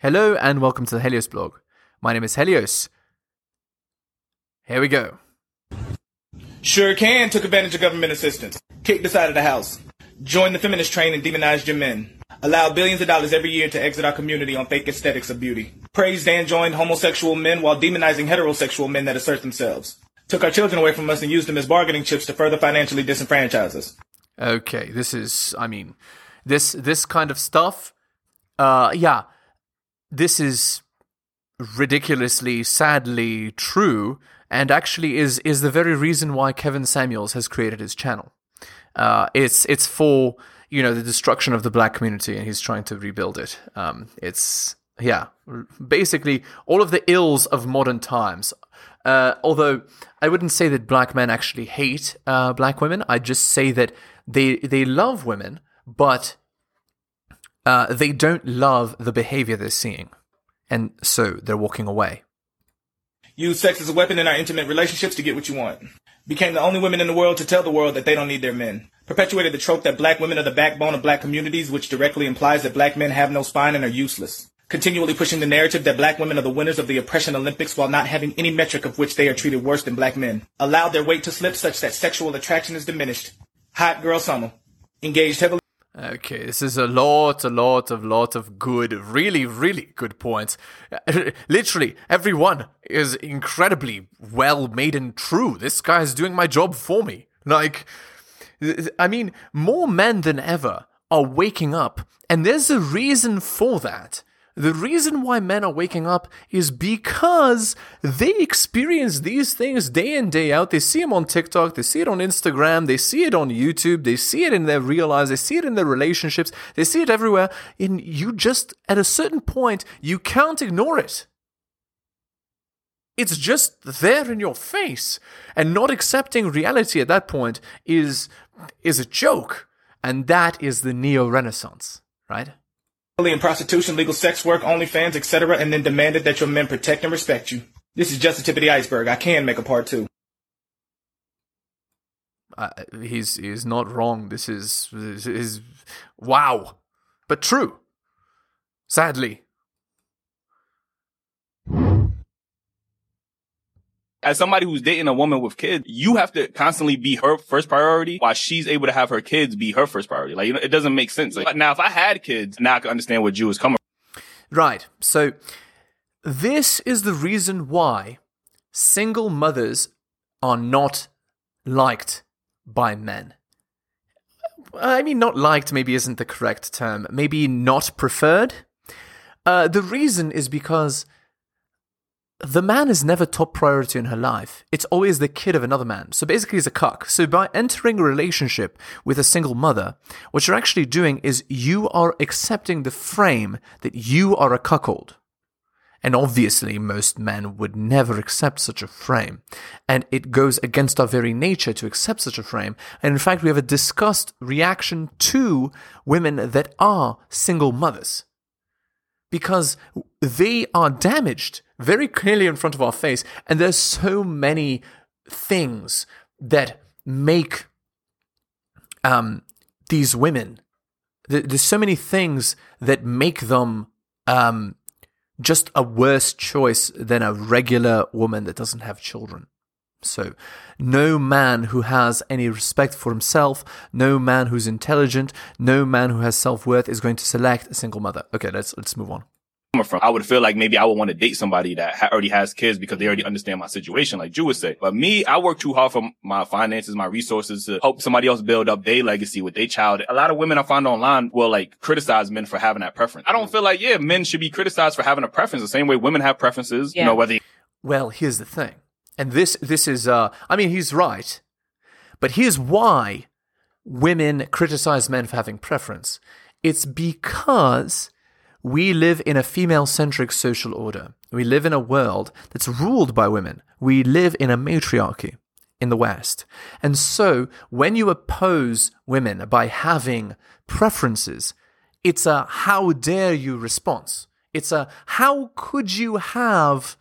Hello and welcome to the Helios blog. My name is Helios. Here we go. Sure can took advantage of government assistance. Kicked us out of the house. Joined the feminist train and demonized your men. Allowed billions of dollars every year to exit our community on fake aesthetics of beauty. Praised and joined homosexual men while demonizing heterosexual men that assert themselves. Took our children away from us and used them as bargaining chips to further financially disenfranchise us. Okay, this is I mean, this this kind of stuff uh yeah, this is ridiculously sadly true and actually is is the very reason why Kevin Samuels has created his channel. Uh, it's it's for you know the destruction of the black community, and he's trying to rebuild it. Um, it's yeah, basically all of the ills of modern times. Uh, although I wouldn't say that black men actually hate uh, black women, I just say that they they love women, but uh, they don't love the behavior they're seeing, and so they're walking away. Use sex as a weapon in our intimate relationships to get what you want. Became the only women in the world to tell the world that they don't need their men. Perpetuated the trope that black women are the backbone of black communities, which directly implies that black men have no spine and are useless. Continually pushing the narrative that black women are the winners of the oppression Olympics while not having any metric of which they are treated worse than black men. Allowed their weight to slip such that sexual attraction is diminished. Hot girl summer. Engaged heavily Okay, this is a lot, a lot of, lot of good, really, really good points. Literally, every one is incredibly well made and true. This guy is doing my job for me. Like, I mean, more men than ever are waking up, and there's a reason for that. The reason why men are waking up is because they experience these things day in, day out. They see them on TikTok, they see it on Instagram, they see it on YouTube, they see it in their real lives, they see it in their relationships, they see it everywhere. And you just, at a certain point, you can't ignore it. It's just there in your face. And not accepting reality at that point is, is a joke. And that is the neo renaissance, right? In prostitution, legal sex work, OnlyFans, etc., and then demanded that your men protect and respect you. This is just the tip of the iceberg. I can make a part two. Uh, he's he's not wrong. This is is wow, but true. Sadly, as somebody who's dating a woman with kids, you have to constantly be her first priority while she's able to have her kids be her first priority. Like, you know, it doesn't make sense. Like, now, if I had kids, now I can understand where Drew is coming from. Right. So, this is the reason why single mothers are not liked by men. I mean, not liked maybe isn't the correct term. Maybe not preferred. Uh, the reason is because the man is never top priority in her life. It's always the kid of another man. So basically, he's a cuck. So by entering a relationship with a single mother, what you're actually doing is you are accepting the frame that you are a cuckold. And obviously, most men would never accept such a frame. And it goes against our very nature to accept such a frame. And in fact, we have a disgust reaction to women that are single mothers. Because they are damaged very clearly in front of our face. And there's so many things that make um, these women, there's so many things that make them um, just a worse choice than a regular woman that doesn't have children. So, no man who has any respect for himself, no man who's intelligent, no man who has self worth is going to select a single mother. Okay, let's let's move on from. I would feel like maybe I would want to date somebody that ha- already has kids because they already understand my situation, like Drew would say. But me, I work too hard for my finances, my resources to help somebody else build up their legacy with their child. A lot of women I find online will like criticize men for having that preference. I don't mm. feel like, yeah, men should be criticized for having a preference the same way women have preferences, yeah. you know, whether. Well, here's the thing. And this, this is, uh, I mean, he's right. But here's why women criticize men for having preference. It's because we live in a female centric social order. We live in a world that's ruled by women. We live in a matriarchy in the West. And so when you oppose women by having preferences, it's a how dare you response. It's a how could you have,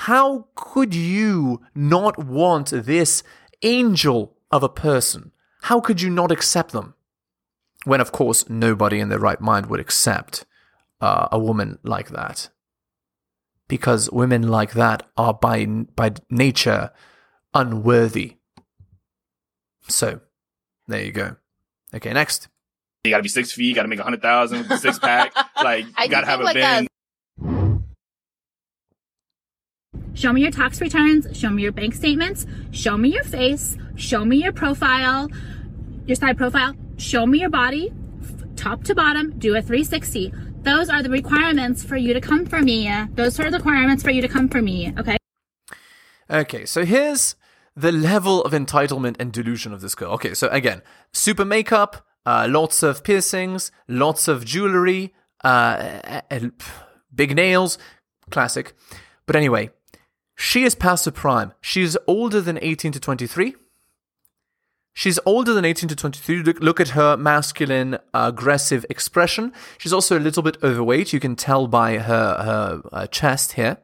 how could you not want this angel of a person? How could you not accept them? When, of course, nobody in their right mind would accept uh, a woman like that because women like that are by by nature unworthy. So, there you go. Okay, next. You gotta be six feet, you gotta make a hundred thousand, six pack. Like, you gotta have a like bin. Show me your tax returns, show me your bank statements, show me your face, show me your profile, your side profile, show me your body, top to bottom, do a 360. Those are the requirements for you to come for me. Those are the requirements for you to come for me, okay? Okay, so here's the level of entitlement and delusion of this girl. Okay, so again, super makeup, uh, lots of piercings, lots of jewelry, uh, big nails, classic. But anyway, she is past her prime. She's older than 18 to 23. She's older than 18 to 23. Look, look at her masculine, aggressive expression. She's also a little bit overweight. You can tell by her, her uh, chest here.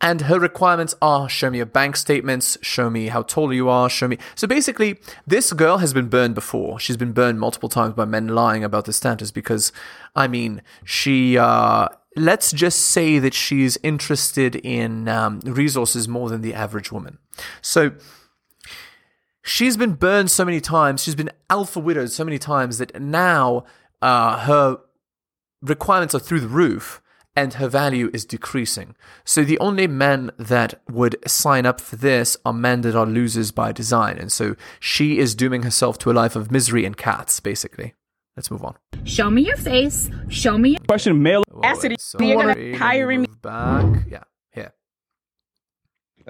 And her requirements are show me your bank statements, show me how tall you are, show me. So basically, this girl has been burned before. She's been burned multiple times by men lying about the status because, I mean, she, uh, let's just say that she's interested in um, resources more than the average woman. So she's been burned so many times, she's been alpha widowed so many times that now uh, her requirements are through the roof and her value is decreasing. So the only men that would sign up for this are men that are losers by design. And so she is dooming herself to a life of misery and cats, basically. Let's move on. Show me your face, show me your Question male Whoa, Acid, wait, you're gonna sorry, let me hiring me- Back. Yeah, here.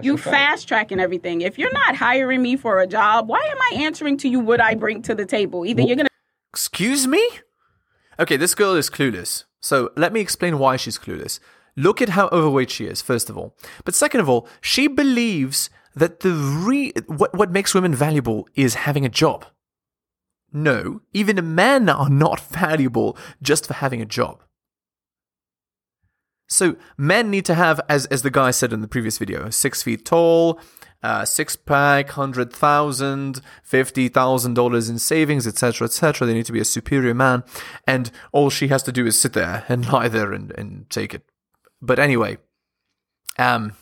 You fast tracking everything. If you're not hiring me for a job, why am I answering to you what I bring to the table? Either you're gonna Excuse me? Okay, this girl is clueless. So let me explain why she's clueless. Look at how overweight she is, first of all. But second of all, she believes that the re- what, what makes women valuable is having a job. No, even men are not valuable just for having a job. So men need to have, as as the guy said in the previous video, six feet tall, uh, six pack, hundred thousand, fifty thousand dollars in savings, etc., etc. They need to be a superior man, and all she has to do is sit there and lie there and, and take it. But anyway, um,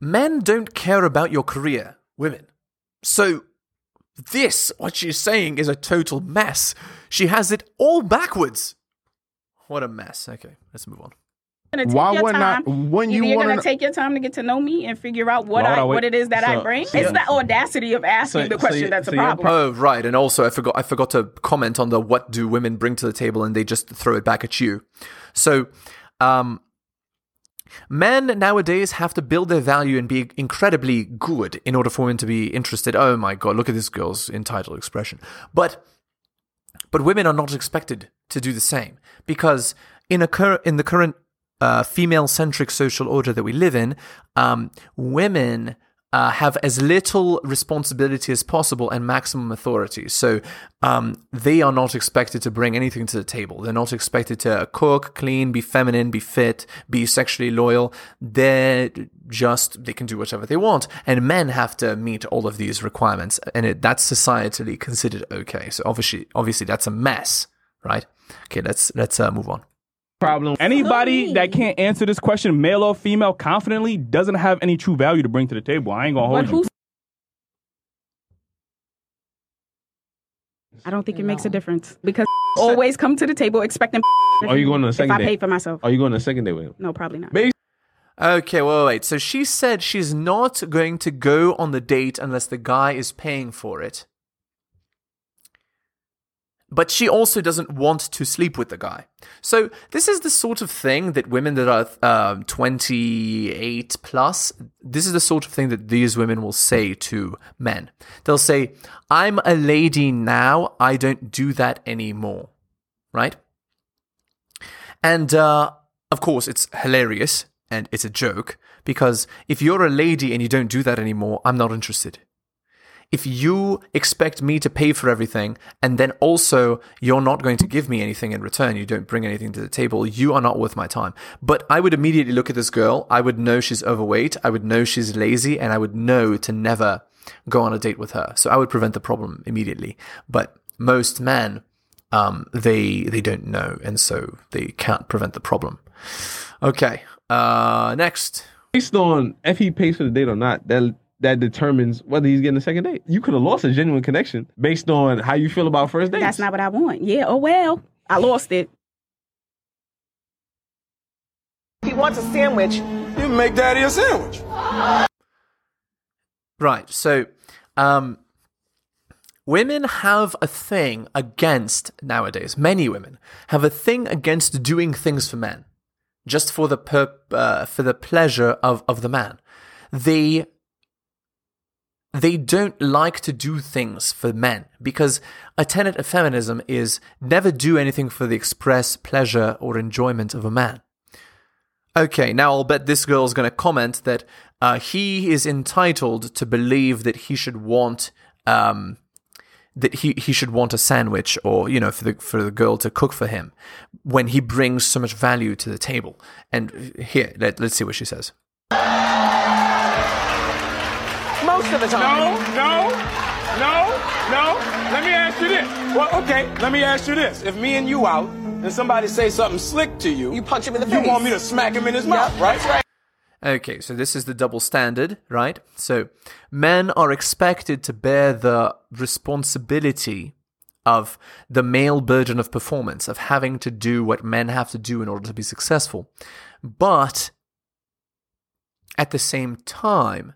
men don't care about your career, women. So this, what she's saying, is a total mess. She has it all backwards. What a mess. Okay, let's move on. take Why would not- when you Either you're wanna gonna take your time to get to know me and figure out what I I what it is that I bring. so- it's the audacity of asking so- the question you- that's so a you're problem. Oh, right. And also, I forgot. I forgot to comment on the what do women bring to the table, and they just throw it back at you. So, um, men nowadays have to build their value and be incredibly good in order for women to be interested. Oh my god, look at this girl's entitled expression. But, but women are not expected to do the same because in a cur- in the current uh, female-centric social order that we live in, um, women uh, have as little responsibility as possible and maximum authority. So um, they are not expected to bring anything to the table. They're not expected to cook, clean, be feminine, be fit, be sexually loyal. They're just they can do whatever they want, and men have to meet all of these requirements, and it, that's societally considered okay. So obviously, obviously, that's a mess, right? Okay, let's let's uh, move on. Problem. Anybody that can't answer this question, male or female, confidently doesn't have any true value to bring to the table. I ain't gonna But hold you. who? I don't think it makes a difference because always come to the table expecting. Are you going on a If second I date? pay for myself, Are you going to a second date with him? no, probably not. Ba- Okay, wait, wait. So she said she's not going to go on the date unless the guy is paying for it. But she also doesn't want to sleep with the guy. So this is the sort of thing that women that are um, 28 plus, this is the sort of thing that these women will say to men. They'll say, I'm a lady now, I don't do that anymore. Right? And uh, of course, it's hilarious and it's a joke because if you're a lady and you don't do that anymore, I'm not interested. If you expect me to pay for everything and then also you're not going to give me anything in return, you don't bring anything to the table, you are not worth my time. But I would immediately look at this girl, I would know she's overweight, I would know she's lazy, and I would know to never go on a date with her. So I would prevent the problem immediately. But most men um, they they don't know, and so they can't prevent the problem. Okay, uh, next. Based on if he pays for the date or not, that that determines whether he's getting a second date. You could have lost a genuine connection based on how you feel about first dates. That's not what I want. Yeah, oh well. I lost it. If he wants a sandwich, You make daddy a sandwich. Right. So, um, women have a thing against nowadays. Many women have a thing against doing things for men, just for the per- uh, for the pleasure of of the man. They they don't like to do things for men because a tenet of feminism is never do anything for the express pleasure or enjoyment of a man. Okay, now I'll bet this girl's going to comment that uh, he is entitled to believe that he should want um, that he, he should want a sandwich or you know for the for the girl to cook for him when he brings so much value to the table. And here, let, let's see what she says. Most of the time. No, no, no, no. Let me ask you this. Well, okay, let me ask you this. If me and you out and somebody say something slick to you, You punch him in the face. you want me to smack him in his mouth, Yep, right? That's right. Okay, so this is the double standard, right? So men are expected to bear the responsibility of the male burden of performance, of having to do what men have to do in order to be successful. But at the same time,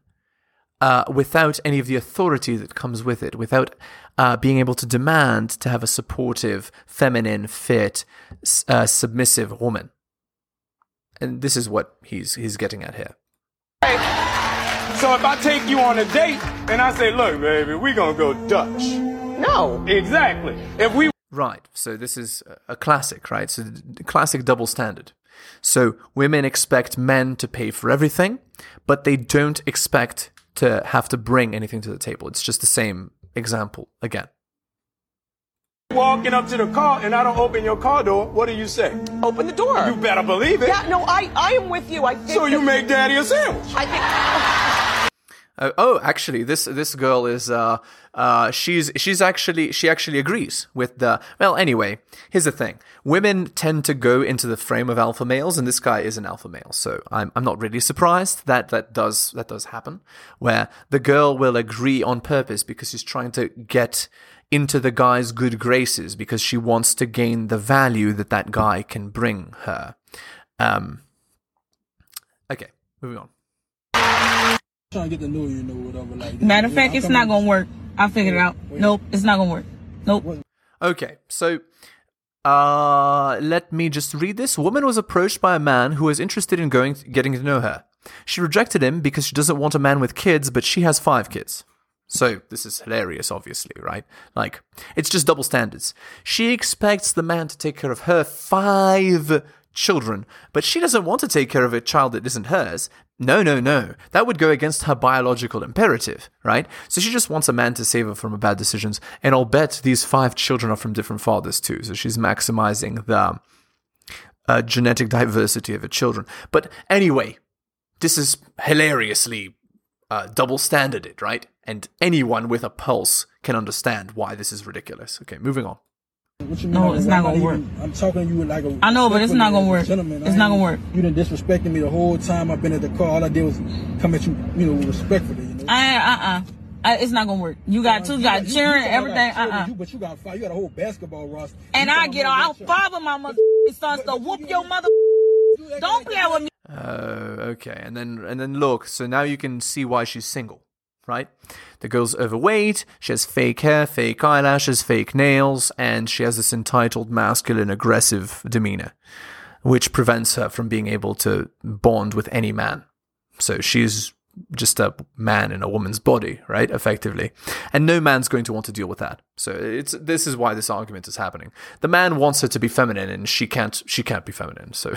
uh, without any of the authority that comes with it, without uh, being able to demand to have a supportive, feminine, fit, s- uh, submissive woman. And this is what he's he's getting at here. So if I take you on a date and I say, look, baby, we're gonna go Dutch. No. Exactly. If we Right. So this is a classic, right? So the classic double standard. So women expect men to pay for everything, but they don't expect to have to bring anything to the table. It's just the same example again. walking up to the car and I don't open your car door, what do you say? Open the door. You better believe it. yeah, no, I, I am with you. I think So you make daddy a sandwich. I think Oh, oh, actually, this this girl is uh uh she's she's actually she actually agrees with the well. Anyway, here's the thing: women tend to go into the frame of alpha males, and this guy is an alpha male, so I'm I'm not really surprised that that does that does happen, where the girl will agree on purpose because she's trying to get into the guy's good graces because she wants to gain the value that that guy can bring her. Um. Okay, moving on. Trying to get to know you, know, whatever. Like, Matter of fact, it's not gonna work. I figured it out. Nope, it's not gonna work. Nope. Okay, so uh, let me just read this. Woman was approached by a man who was interested in going getting to know her. She rejected him because she doesn't want a man with kids, but she has five kids. So this is hilarious, obviously, right? Like it's just double standards. She expects the man to take care of her five children, but she doesn't want to take care of a child that isn't hers. No, no, no. That would go against her biological imperative, right? So she just wants a man to save her from bad decisions. And I'll bet these five children are from different fathers too. So she's maximizing the uh, genetic diversity of her children. But anyway, this is hilariously uh, double standarded, right? And anyone with a pulse can understand why this is ridiculous. Okay, moving on. What you mean? No, like, it's why not gonna even- I'm talking to you like a. I know, but it's not gonna work. Gentleman. It's I not gonna work. You done disrespected me the whole time I've been at the car. All I did was come at you, you know, respectfully. You know. I uh uh. I, it's not gonna work. You got two, got You- you cheering, talking everything. Uh cheering, uh. you- But you got five. You got a whole basketball roster. And I get about all that five of my mother sons to whoop your mother. Don't play with me. Uh, okay, and then and then look. So now you can see why she's single, right? The girl's overweight. She has fake hair, fake eyelashes, fake nails, and she has this entitled, masculine, aggressive demeanor, which prevents her from being able to bond with any man. So she's just a man in a woman's body, right? Effectively. And no man's going to want to deal with that. So it's this is why this argument is happening. The man wants her to be feminine and she can't she can't be feminine. So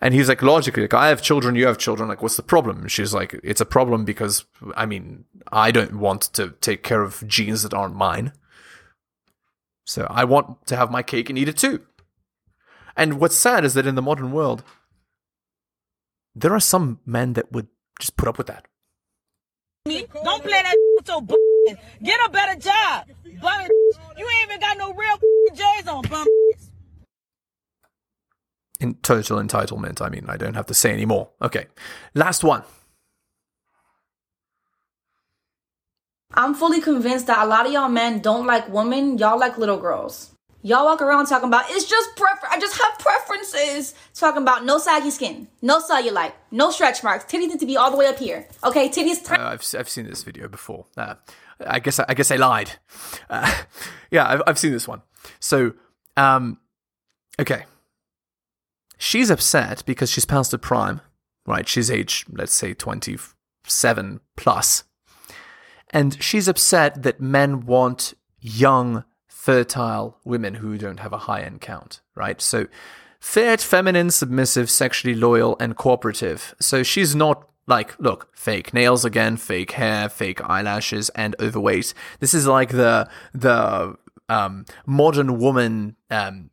and he's like logically like I have children, you have children, like what's the problem? And she's like it's a problem because I mean, I don't want to take care of genes that aren't mine. So I want to have my cake and eat it too. And what's sad is that in the modern world there are some men that would just put up with that. me. Don't play that with your b- Get a better job. But you ain't even got no real jazz y'all bum. In total entitlement, I mean, I don't have to say anymore. Okay, last one. I'm fully convinced that a lot of y'all men don't like women. Y'all like little girls. Y'all walk around talking about it's just prefer. I just have preferences. Talking about no saggy skin, no cellulite, no stretch marks. Titties need to be all the way up here. Okay, titties. Uh, I've I've seen this video before. Uh, I guess I guess I lied. Uh, yeah, I've I've seen this one. So, um, okay, she's upset because she's past her prime, right? She's age, let's say, twenty seven plus, and she's upset that men want young, fertile women who don't have a high end count, right? So, fit, feminine, submissive, sexually loyal, and cooperative. So she's not like, look, fake nails again, fake hair, fake eyelashes, and overweight. This is like the the um, modern woman. Um,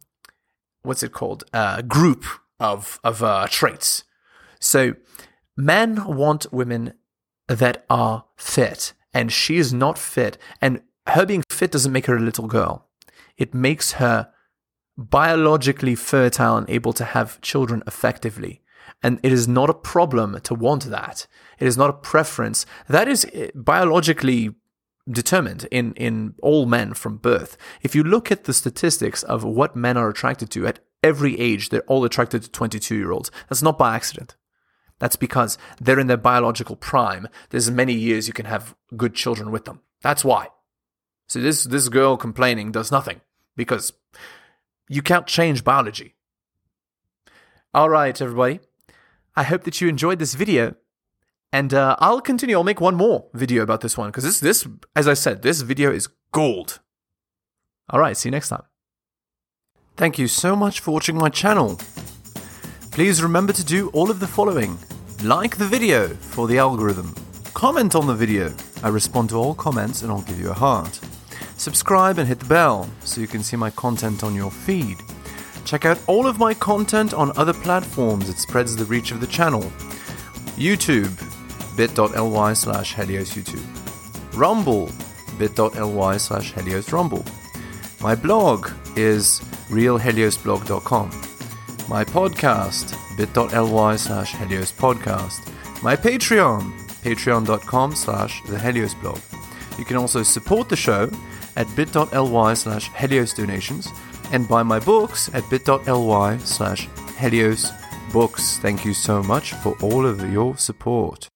what's it called? Uh, group of of uh, traits. So men want women that are fit, and she is not fit. And her being fit doesn't make her a little girl. It makes her biologically fertile and able to have children effectively. And it is not a problem to want that. It is not a preference. That is eh, biologically determined in, in all men from birth. If you look at the statistics of what men are attracted to at every age, they're all attracted to 22 year olds. That's not by accident. That's because they're in their biological prime. There's many years you can have good children with them. That's why. So this this girl complaining does nothing because you can't change biology. All right, everybody. I hope that you enjoyed this video, and uh, I'll continue. I'll make one more video about this one because this this as I said, this video is gold. All right, see you next time. Thank you so much for watching my channel. Please remember to do all of the following. Like the video for the algorithm. Comment on the video. I respond to all comments and I'll give you a heart. Subscribe and hit the bell so you can see my content on your feed. Check out all of my content on other platforms, it spreads the reach of the channel. YouTube, bit.ly slash Helios YouTube. Rumble, bit.ly slash Helios Rumble. My blog is realheliosblog.com. My podcast, bit.ly slash Helios Podcast. My Patreon, patreon.com slash the Helios blog. You can also support the show at bit.ly slash Helios donations and buy my books at bit.ly slash Helios books. Thank you so much for all of your support.